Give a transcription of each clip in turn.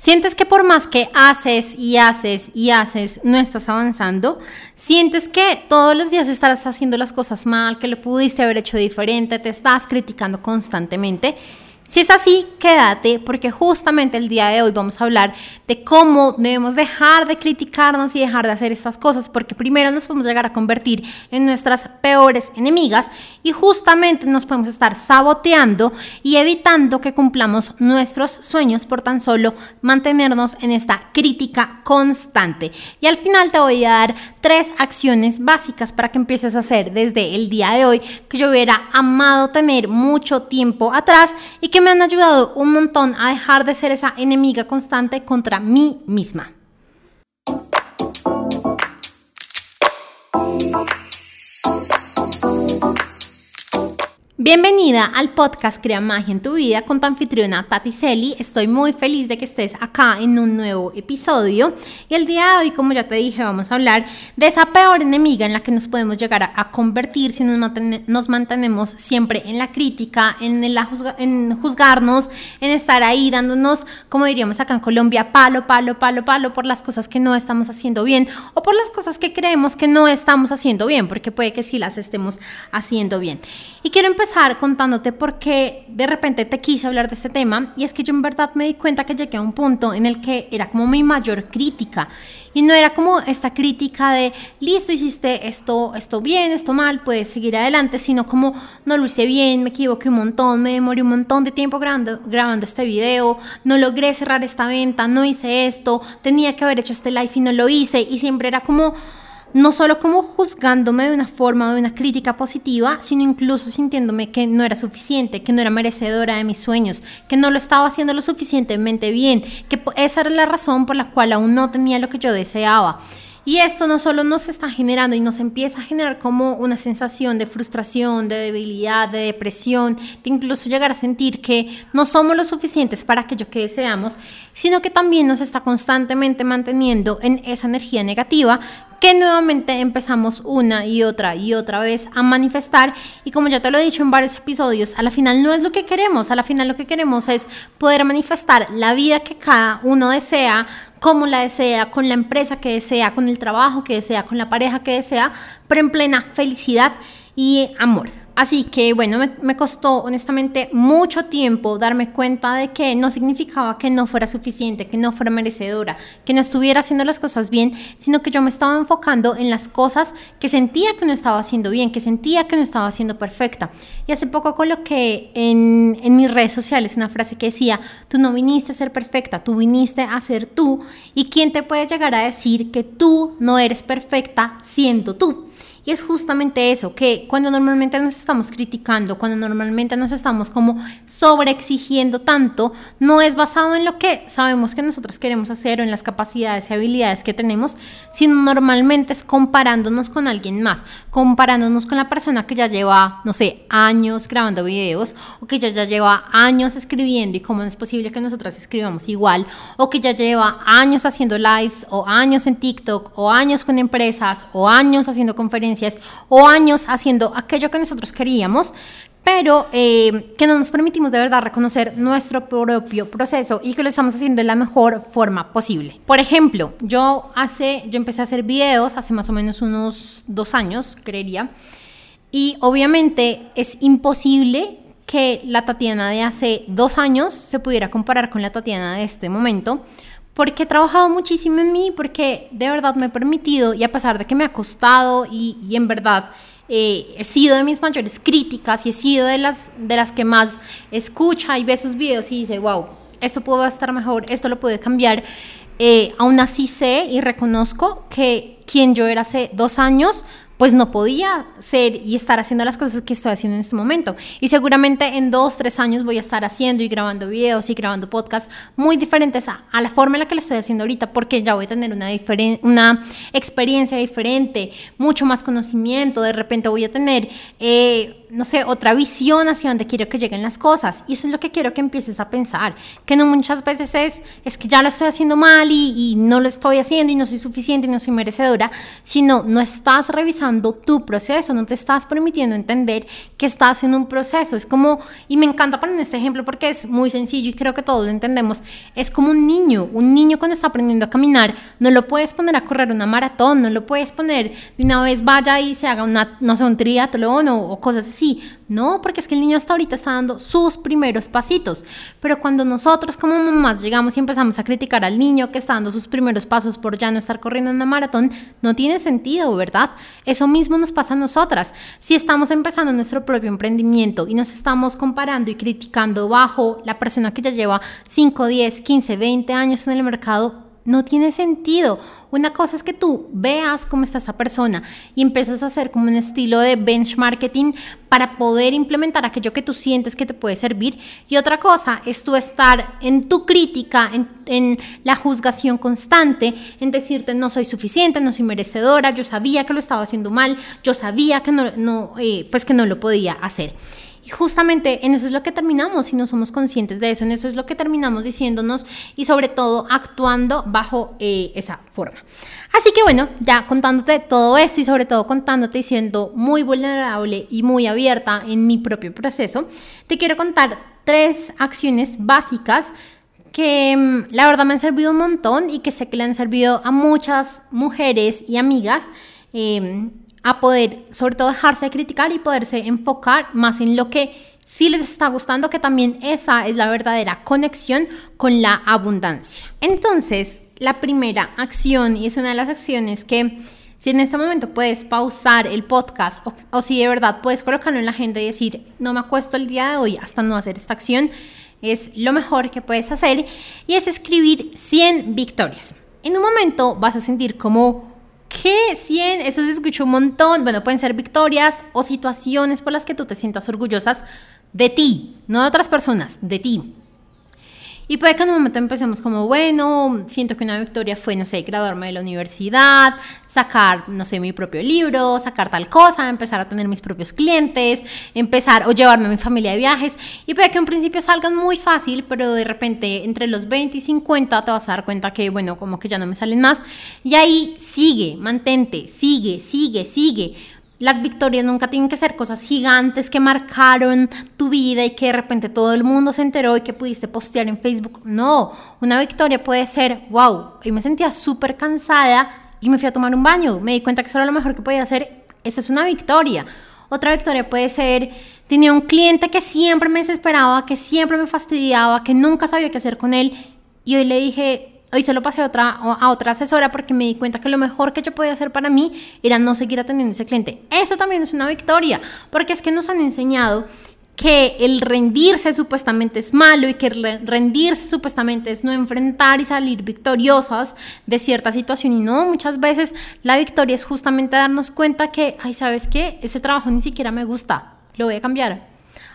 Sientes que por más que haces y haces y haces, no estás avanzando. Sientes que todos los días estarás haciendo las cosas mal, que lo pudiste haber hecho diferente, te estás criticando constantemente. Si es así, quédate porque justamente el día de hoy vamos a hablar de cómo debemos dejar de criticarnos y dejar de hacer estas cosas porque primero nos podemos llegar a convertir en nuestras peores enemigas y justamente nos podemos estar saboteando y evitando que cumplamos nuestros sueños por tan solo mantenernos en esta crítica constante. Y al final te voy a dar tres acciones básicas para que empieces a hacer desde el día de hoy que yo hubiera amado tener mucho tiempo atrás y que me han ayudado un montón a dejar de ser esa enemiga constante contra mí misma. Bienvenida al podcast Crea Magia en tu vida con tu anfitriona Tati Celi. Estoy muy feliz de que estés acá en un nuevo episodio. Y el día de hoy, como ya te dije, vamos a hablar de esa peor enemiga en la que nos podemos llegar a, convertir si nos, mantenemos siempre en la crítica, en, en juzgarnos, en estar ahí dándonos, como diríamos acá en Colombia, palo, palo, palo, palo por las cosas que no estamos haciendo bien o por las cosas que creemos que no estamos haciendo bien, porque puede que sí las estemos haciendo bien. Y quiero empezar contándote por qué de repente te quise hablar de este tema. Y es que yo en verdad me di cuenta que llegué a un punto en el que era como mi mayor crítica. Y no era como esta crítica de listo, hiciste esto, esto bien, esto mal, puedes seguir adelante, sino como no lo hice bien, me equivoqué un montón, me demoré un montón de tiempo grabando, grabando este video, no logré cerrar esta venta, no hice esto, tenía que haber hecho este live y no lo hice y siempre era como no solo como juzgándome de una forma, de una crítica positiva, sino incluso sintiéndome que no era suficiente, que no era merecedora de mis sueños, que no lo estaba haciendo lo suficientemente bien, que esa era la razón por la cual aún no tenía lo que yo deseaba. Y esto no solo nos está generando y nos empieza a generar como una sensación de frustración, de debilidad, de depresión, de incluso llegar a sentir que no somos lo suficientes para aquello que deseamos, sino que también nos está constantemente manteniendo en esa energía negativa que nuevamente empezamos una y otra y otra vez a manifestar. Y como ya te lo he dicho en varios episodios, a la final no es lo que queremos, a la final lo que queremos es poder manifestar la vida que cada uno desea, como la desea, con la empresa que desea, con el trabajo que desea, con la pareja que desea, pero en plena felicidad y amor. Así que bueno, me, costó honestamente mucho tiempo darme cuenta de que no significaba que no fuera suficiente, que no fuera merecedora, que no estuviera haciendo las cosas bien, sino que yo me estaba enfocando en las cosas que sentía que no estaba haciendo bien, que sentía que no estaba haciendo perfecta. Y hace poco coloqué en, en mis redes sociales una frase que decía, tú no viniste a ser perfecta, tú viniste a ser tú. ¿Y quién te puede llegar a decir que tú no eres perfecta siendo tú? Y es justamente eso, que cuando normalmente nos estamos criticando, cuando normalmente nos estamos como sobreexigiendo tanto, no es basado en lo que sabemos que nosotros queremos hacer o en las capacidades y habilidades que tenemos, sino normalmente es comparándonos con alguien más, comparándonos con la persona que ya lleva, no sé, años grabando videos o que ya, ya lleva años escribiendo y cómo es posible que nosotras escribamos igual o que ya lleva años haciendo lives o años en TikTok o años con empresas o años haciendo conferencias o años haciendo aquello que nosotros queríamos, pero eh, que no nos permitimos de verdad reconocer nuestro propio proceso y que lo estamos haciendo de la mejor forma posible. Por ejemplo, yo hace, yo empecé a hacer videos hace más o menos unos dos años, creería, y obviamente es imposible que la Tatiana de hace dos años se pudiera comparar con la Tatiana de este momento, porque he trabajado muchísimo en mí, porque de verdad me he permitido, y a pesar de que me ha costado y, en verdad eh, he sido de mis mayores críticas y he sido de las, de las que más escucha y ve sus videos y dice, wow, esto puede estar mejor, esto lo puede cambiar. Eh, aún así sé y reconozco que quien yo era hace dos años pues no podía ser y estar haciendo las cosas que estoy haciendo en este momento. Y seguramente en dos, tres años voy a estar haciendo y grabando videos y grabando podcasts muy diferentes a, la forma en la que lo estoy haciendo ahorita, porque ya voy a tener una, una experiencia diferente, mucho más conocimiento, de repente voy a tener... Eh, no sé, otra visión hacia donde quiero que lleguen las cosas. Y eso es lo que quiero que empieces a pensar. Que no muchas veces es, es que ya lo estoy haciendo mal y, y, no lo estoy haciendo y no soy suficiente y no soy merecedora, sino no estás revisando empezando tu proceso, no te estás permitiendo entender que estás en un proceso. Es como, y me encanta poner este ejemplo porque es muy sencillo y creo que todos lo entendemos, es como un niño, un niño cuando está aprendiendo a caminar, no lo puedes poner a correr una maratón, no lo puedes poner de una vez vaya y se haga una, no sé, un triatlón o, o cosas así. No, porque es que el niño hasta ahorita está dando sus primeros pasitos. Pero cuando nosotros como mamás llegamos y empezamos a criticar al niño que está dando sus primeros pasos por ya no estar corriendo en una maratón, no tiene sentido, ¿verdad? Eso mismo nos pasa a nosotras. Si estamos empezando nuestro propio emprendimiento y nos estamos comparando y criticando bajo la persona que ya lleva 5, 10, 15, 20 años en el mercado, no tiene sentido. Una cosa es que tú veas cómo está esa persona y empiezas a hacer como un estilo de benchmarking para poder implementar aquello que tú sientes que te puede servir. Y otra cosa es tú estar en tu crítica, en, la juzgación constante, en decirte no soy suficiente, no soy merecedora, yo sabía que lo estaba haciendo mal, yo sabía que no, eh, pues que no lo podía hacer. Y justamente en eso es lo que terminamos y no somos conscientes de eso, en eso es lo que terminamos diciéndonos y sobre todo actuando bajo eh, esa forma. Así que bueno, ya contándote todo esto y sobre todo contándote y siendo muy vulnerable y muy abierta en mi propio proceso, te quiero contar tres acciones básicas que mm, la verdad me han servido un montón y que sé que le han servido a muchas mujeres y amigas. Eh, a poder, sobre todo, dejarse de criticar y poderse enfocar más en lo que sí les está gustando, que también esa es la verdadera conexión con la abundancia. Entonces, la primera acción, y es una de las acciones que si en este momento puedes pausar el podcast o, si de verdad puedes colocarlo en la agenda y decir, no me acuesto el día de hoy hasta no hacer esta acción, es lo mejor que puedes hacer y es escribir 100 victorias. En un momento vas a sentir como ¿Qué? 100, eso se escuchó un montón. Bueno, pueden ser victorias o situaciones por las que tú te sientas orgullosas de ti, no de otras personas, de ti. Y puede que en un momento empecemos como, bueno, siento que una victoria fue, no sé, graduarme de la universidad, sacar, no sé, mi propio libro, sacar tal cosa, empezar a tener mis propios clientes, empezar o llevarme a mi familia de viajes. Y puede que en principio salgan muy fácil, pero de repente entre los 20 y 50 te vas a dar cuenta que, bueno, como que ya no me salen más. Y ahí sigue, mantente, sigue, sigue, sigue las victorias nunca tienen que ser cosas gigantes que marcaron tu vida y que de repente todo el mundo se enteró y que pudiste postear en Facebook. No, una victoria puede ser, wow, hoy me sentía súper cansada y me fui a tomar un baño. Me di cuenta que eso era lo mejor que podía hacer. Esa es una victoria. Otra victoria puede ser, tenía un cliente que siempre me desesperaba, que siempre me fastidiaba, que nunca sabía qué hacer con él. Y hoy le dije, hoy se lo pasé a otra, a otra asesora porque me di cuenta que lo mejor que yo podía hacer para mí era no seguir atendiendo a ese cliente. Eso también es una victoria, porque es que nos han enseñado que el rendirse supuestamente es malo y que rendirse supuestamente es no enfrentar y salir victoriosas de cierta situación. Y no, muchas veces la victoria es justamente darnos cuenta que, ay, ¿sabes qué? Ese trabajo ni siquiera me gusta, lo voy a cambiar.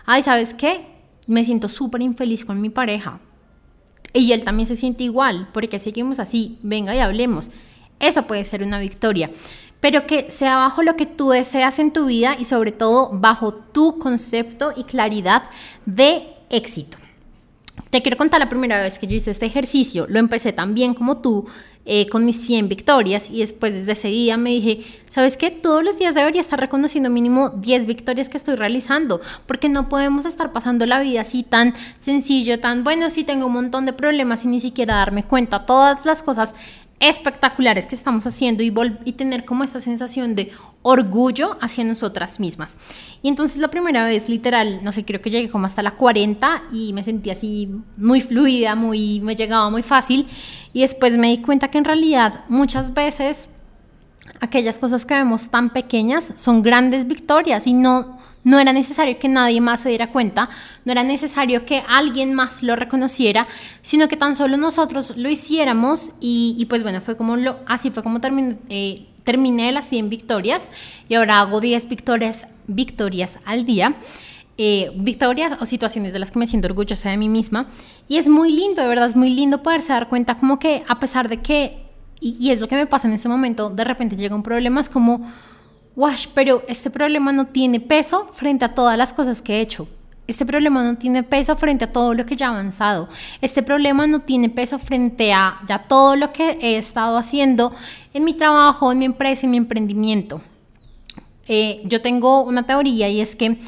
Ay, ¿sabes qué? Me siento súper infeliz con mi pareja y él también se siente igual, porque seguimos así, venga y hablemos. Eso puede ser una victoria, pero que sea bajo lo que tú deseas en tu vida y sobre todo bajo tu concepto y claridad de éxito. Te quiero contar la primera vez que yo hice este ejercicio, lo empecé tan bien como tú, eh, con mis 100 victorias y después desde ese día me dije, ¿sabes qué? Todos los días debería estar reconociendo mínimo 10 victorias que estoy realizando, porque no podemos estar pasando la vida así tan sencillo, tan bueno, sí tengo un montón de problemas y ni siquiera darme cuenta todas las cosas espectaculares que estamos haciendo y, tener como esta sensación de orgullo hacia nosotras mismas. Y entonces la primera vez, literal, no sé, creo que llegué como hasta la 40 y me sentí así muy fluida, muy, me llegaba muy fácil. Y después me di cuenta que en realidad muchas veces aquellas cosas que vemos tan pequeñas son grandes victorias y no no era necesario que nadie más se diera cuenta, no era necesario que alguien más lo reconociera, sino que tan solo nosotros lo hiciéramos y, pues bueno, fue como así fue como terminé, eh, terminé las 100 victorias y ahora hago 10 victorias, victorias al día. Eh, victorias o situaciones de las que me siento orgullosa de mí misma. Y es muy lindo, de verdad, es muy lindo poderse dar cuenta como que a pesar de que, y, y es lo que me pasa en ese momento, de repente llega un problema, es como wash, pero este problema no tiene peso frente a todas las cosas que he hecho. Este problema no tiene peso frente a todo lo que ya he avanzado. Este problema no tiene peso frente a ya todo lo que he estado haciendo en mi trabajo, en mi empresa, en mi emprendimiento. eh, yo tengo una teoría y es que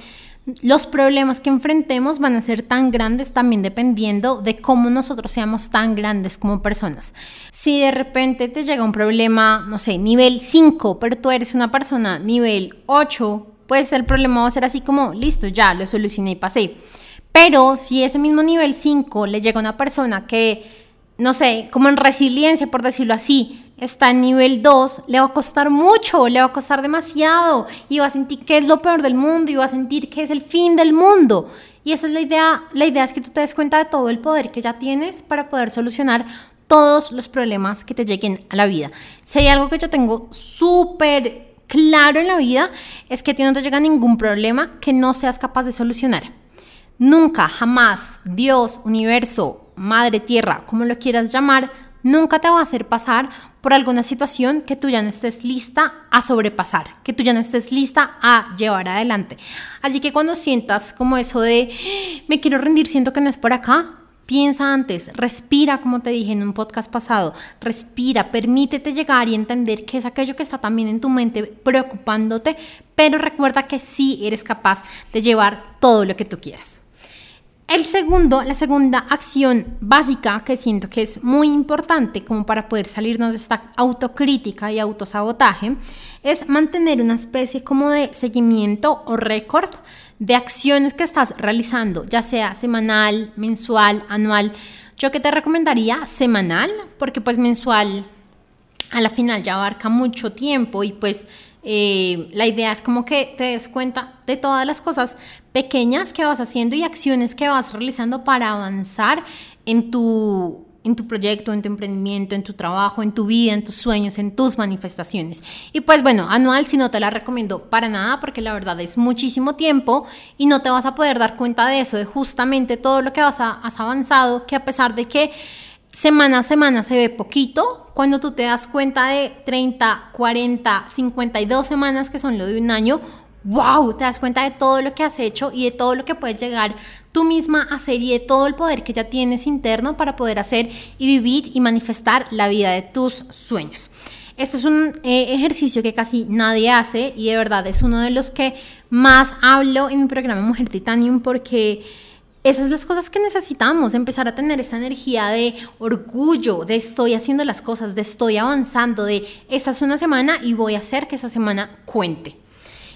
los problemas que enfrentemos van a ser tan grandes también dependiendo de cómo nosotros seamos tan grandes como personas. Si de repente te llega un problema, no sé, nivel 5, pero tú eres una persona nivel 8, pues el problema va a ser así como, listo, ya lo solucioné y pasé. Pero si ese mismo nivel 5 le llega a una persona que, no sé, como en resiliencia, por decirlo así, está en nivel 2, le va a costar mucho, le va a costar demasiado y va a sentir que es lo peor del mundo y va a sentir que es el fin del mundo. Y esa es la idea, la idea es que tú te des cuenta de todo el poder que ya tienes para poder solucionar todos los problemas que te lleguen a la vida. Si hay algo que yo tengo súper claro en la vida, es que a ti no te llega ningún problema que no seas capaz de solucionar. Nunca, jamás, Dios, universo, madre tierra, como lo quieras llamar, nunca te va a hacer pasar por alguna situación que tú ya no estés lista a sobrepasar, que tú ya no estés lista a llevar adelante. Así que cuando sientas como eso de me quiero rendir, siento que no es por acá, piensa antes, respira, como te dije en un podcast pasado, respira, permítete llegar y entender que es aquello que está también en tu mente preocupándote, pero recuerda que sí eres capaz de llevar todo lo que tú quieras. El segundo, la segunda acción básica que siento que es muy importante como para poder salirnos de esta autocrítica y autosabotaje es mantener una especie como de seguimiento o récord de acciones que estás realizando, ya sea semanal, mensual, anual. Yo que te recomendaría semanal, porque pues mensual a la final ya abarca mucho tiempo y pues eh, la idea es como que te des cuenta de todas las cosas pequeñas que vas haciendo y acciones que vas realizando para avanzar en tu, en tu proyecto, en tu emprendimiento, en tu trabajo, en tu vida, en tus sueños, en tus manifestaciones. Y pues bueno, anual si no te la recomiendo para nada porque la verdad es muchísimo tiempo y no te vas a poder dar cuenta de eso, de justamente todo lo que vas has avanzado, que a pesar de que semana a semana se ve poquito, cuando tú te das cuenta de 30, 40, 52 semanas que son lo de un año, wow, te das cuenta de todo lo que has hecho y de todo lo que puedes llegar tú misma a hacer y de todo el poder que ya tienes interno para poder hacer y vivir y manifestar la vida de tus sueños. Este es un eh, ejercicio que casi nadie hace y de verdad es uno de los que más hablo en mi programa Mujer Titanium porque esas son las cosas que necesitamos, empezar a tener esta energía de orgullo, de estoy haciendo las cosas, de estoy avanzando, de esta es una semana y voy a hacer que esa semana cuente.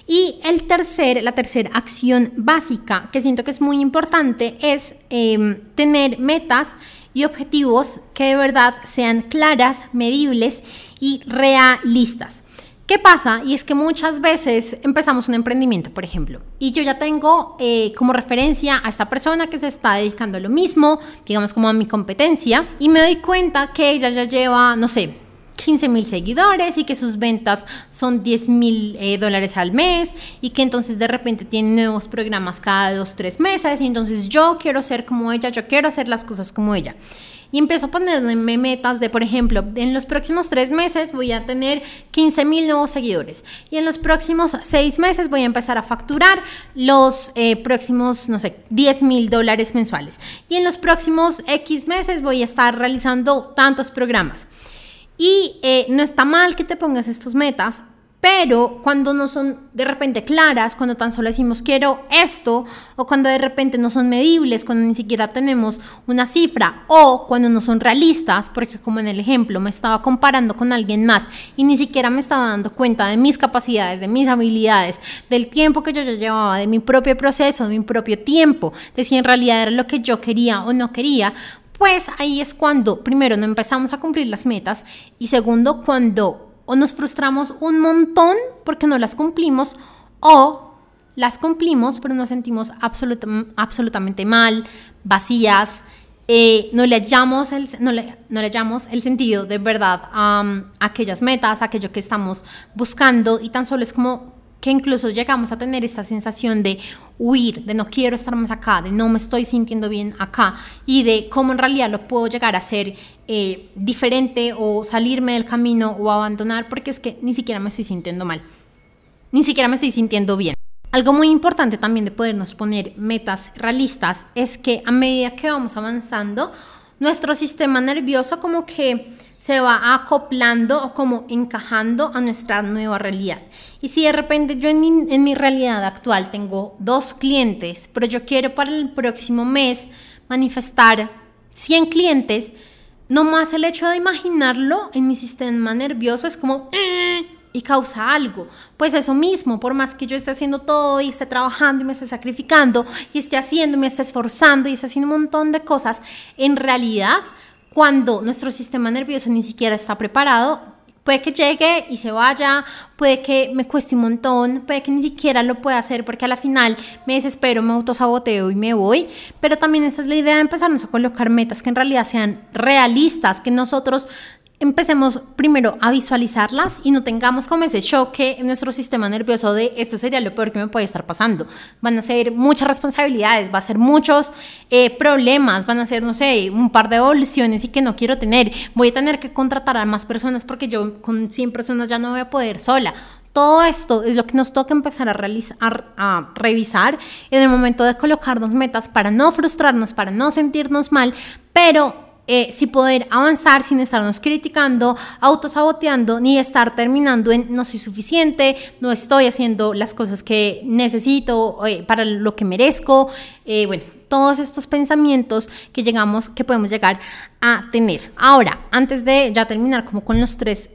Y el tercer, la tercera acción básica que siento que es muy importante es em, tener metas y objetivos que de verdad sean claras, medibles y realistas. ¿Qué pasa? Y es que muchas veces empezamos un emprendimiento, por ejemplo, y yo ya tengo eh, como referencia a esta persona que se está dedicando a lo mismo, digamos como a mi competencia, y me doy cuenta que ella ya lleva, no sé, 15 mil seguidores y que sus ventas son 10 mil eh, dólares al mes y que entonces de repente tiene nuevos programas cada dos, tres meses y entonces yo quiero ser como ella, yo quiero hacer las cosas como ella. Y empiezo a ponerme metas de, por ejemplo, en los próximos tres meses voy a tener 15 mil nuevos seguidores y en los próximos seis meses voy a empezar a facturar los eh, próximos, no sé, 10 mil dólares mensuales y en los próximos X meses voy a estar realizando tantos programas. Y eh, no está mal que te pongas estos metas, pero cuando no son de repente claras, cuando tan solo decimos quiero esto, o cuando de repente no son medibles, cuando ni siquiera tenemos una cifra, o cuando no son realistas, porque como en el ejemplo me estaba comparando con alguien más y ni siquiera me estaba dando cuenta de mis capacidades, de mis habilidades, del tiempo que yo ya llevaba, de mi propio proceso, de mi propio tiempo, de si en realidad era lo que yo quería o no quería, pues ahí es cuando, primero, no empezamos a cumplir las metas y segundo, cuando o nos frustramos un montón porque no las cumplimos o las cumplimos pero nos sentimos absolutamente mal, vacías, eh, no, le hallamos el, no, le, no le el sentido de verdad a aquellas metas, a aquello que estamos buscando y tan solo es como que incluso llegamos a tener esta sensación de huir, de no quiero estar más acá, de no me estoy sintiendo bien acá y de cómo en realidad lo puedo llegar a ser eh, diferente o salirme del camino o abandonar porque es que ni siquiera me estoy sintiendo mal, ni siquiera me estoy sintiendo bien. Algo muy importante también de podernos poner metas realistas es que a medida que vamos avanzando, nuestro sistema nervioso como que se va acoplando o como encajando a nuestra nueva realidad. Y si de repente yo en mi, en mi realidad actual tengo dos clientes, pero yo quiero para el próximo mes manifestar 100 clientes, no más el hecho de imaginarlo en mi sistema nervioso es como y causa algo. Pues eso mismo, por más que yo esté haciendo todo y esté trabajando y me esté sacrificando y esté haciendo y me esté esforzando y esté haciendo un montón de cosas, en realidad, cuando nuestro sistema nervioso ni siquiera está preparado, Puede que llegue y se vaya, puede que me cueste un montón, puede que ni siquiera lo pueda hacer porque a la final me desespero, me autosaboteo y me voy. Pero también esa es la idea de empezarnos a colocar metas que en realidad sean realistas, que nosotros empecemos primero a visualizarlas y no tengamos como ese choque en nuestro sistema nervioso de esto sería lo peor que me puede estar pasando. Van a ser muchas responsabilidades, va a ser muchos eh, problemas, van a ser, no sé, un par de evoluciones y que no quiero tener. Voy a tener que contratar a más personas porque yo con 100 personas ya no voy a poder sola. Todo esto es lo que nos toca empezar a, realizar, a revisar en el momento de colocarnos metas para no frustrarnos, para no sentirnos mal, pero eh, si poder avanzar sin estarnos criticando, autosaboteando, ni estar terminando en no soy suficiente, no estoy haciendo las cosas que necesito eh, para lo que merezco. Eh, bueno, todos estos pensamientos que llegamos, que podemos llegar a tener. Ahora, antes de ya terminar como con los tres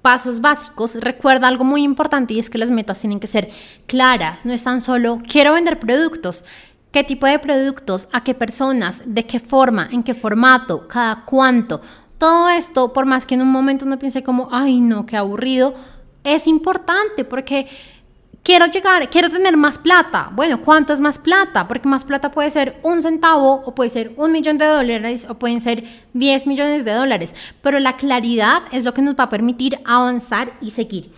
pasos básicos, recuerda algo muy importante y es que las metas tienen que ser claras, no es tan solo quiero vender productos, qué tipo de productos, a qué personas, de qué forma, en qué formato, cada cuánto. Todo esto, por más que en un momento uno piense como, ay no, qué aburrido, es importante porque quiero llegar, quiero tener más plata. Bueno, ¿cuánto es más plata? Porque más plata puede ser un centavo o puede ser un millón de dólares o pueden ser 10 millones de dólares. Pero la claridad es lo que nos va a permitir avanzar y seguir.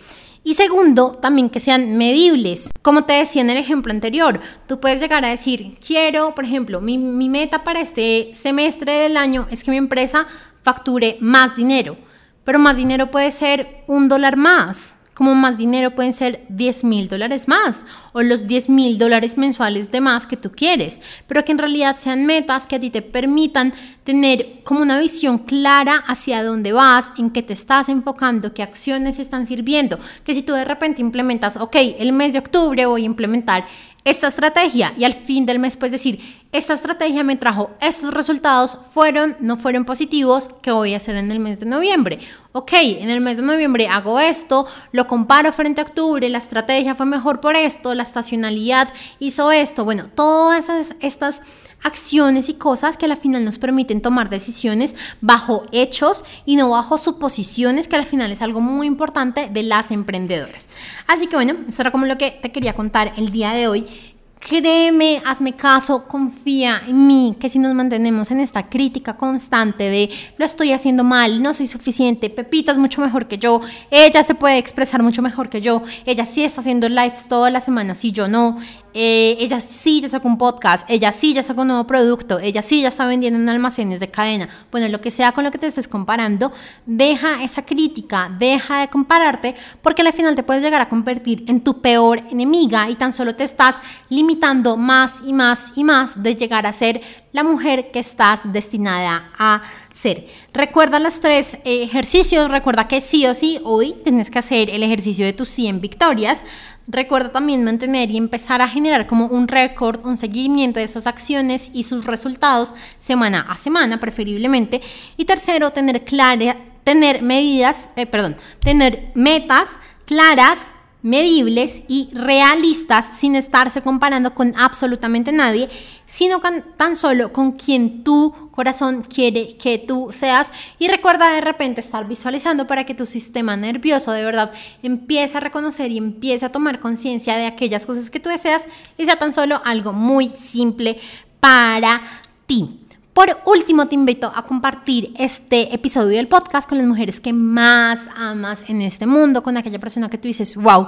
Y segundo, también que sean medibles. Como te decía en el ejemplo anterior, tú puedes llegar a decir, quiero, por ejemplo, mi, meta para este semestre del año es que mi empresa facture más dinero. Pero más dinero puede ser un dólar más como más dinero pueden ser 10 mil dólares más o los 10 mil dólares mensuales de más que tú quieres, pero que en realidad sean metas que a ti te permitan tener como una visión clara hacia dónde vas, en qué te estás enfocando, qué acciones están sirviendo, que si tú de repente implementas, ok, el mes de octubre voy a implementar esta estrategia y al fin del mes puedes decir, esta estrategia me trajo estos resultados, fueron, no fueron positivos, ¿qué voy a hacer en el mes de noviembre? Ok, en el mes de noviembre hago esto, lo comparo frente a octubre, la estrategia fue mejor por esto, la estacionalidad hizo esto, bueno, todas estas acciones y cosas que al final nos permiten tomar decisiones bajo hechos y no bajo suposiciones, que al final es algo muy importante de las emprendedoras. Así que bueno, eso era como lo que te quería contar el día de hoy. Créeme, hazme caso, confía en mí, que si nos mantenemos en esta crítica constante de lo estoy haciendo mal, no soy suficiente, Pepita es mucho mejor que yo, ella se puede expresar mucho mejor que yo, ella sí está haciendo lives toda la semana, si yo no, eh, ella sí ya sacó un podcast, ella sí ya sacó un nuevo producto, ella sí ya está vendiendo en almacenes de cadena. Bueno, lo que sea con lo que te estés comparando, deja esa crítica, deja de compararte, porque al final te puedes llegar a convertir en tu peor enemiga y tan solo te estás limitando más y más y más de llegar a ser la mujer que estás destinada a ser. Recuerda los tres ejercicios, recuerda que sí o sí hoy tienes que hacer el ejercicio de tus 100 victorias. Recuerda también mantener y empezar a generar como un récord, un seguimiento de esas acciones y sus resultados semana a semana, preferiblemente. Y tercero, tener clara, tener medidas, eh, perdón, tener metas claras medibles y realistas sin estarse comparando con absolutamente nadie, sino tan solo con quien tu corazón quiere que tú seas y recuerda de repente estar visualizando para que tu sistema nervioso de verdad empiece a reconocer y empiece a tomar conciencia de aquellas cosas que tú deseas y sea tan solo algo muy simple para ti. Por último, te invito a compartir este episodio del podcast con las mujeres que más amas en este mundo, con aquella persona que tú dices, wow,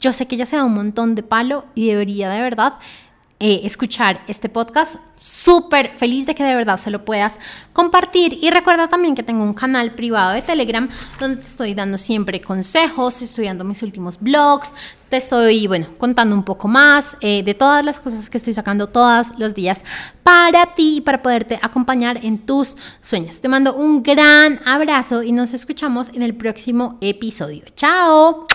yo sé que ella se da un montón de palo y debería de verdad eh, escuchar este podcast, súper feliz de que de verdad se lo puedas compartir. Y recuerda también que tengo un canal privado de Telegram donde te estoy dando siempre consejos, estoy dando mis últimos blogs, te estoy, bueno, contando un poco más eh, de todas las cosas que estoy sacando todos los días para ti, para poderte acompañar en tus sueños. Te mando un gran abrazo y nos escuchamos en el próximo episodio. Chao.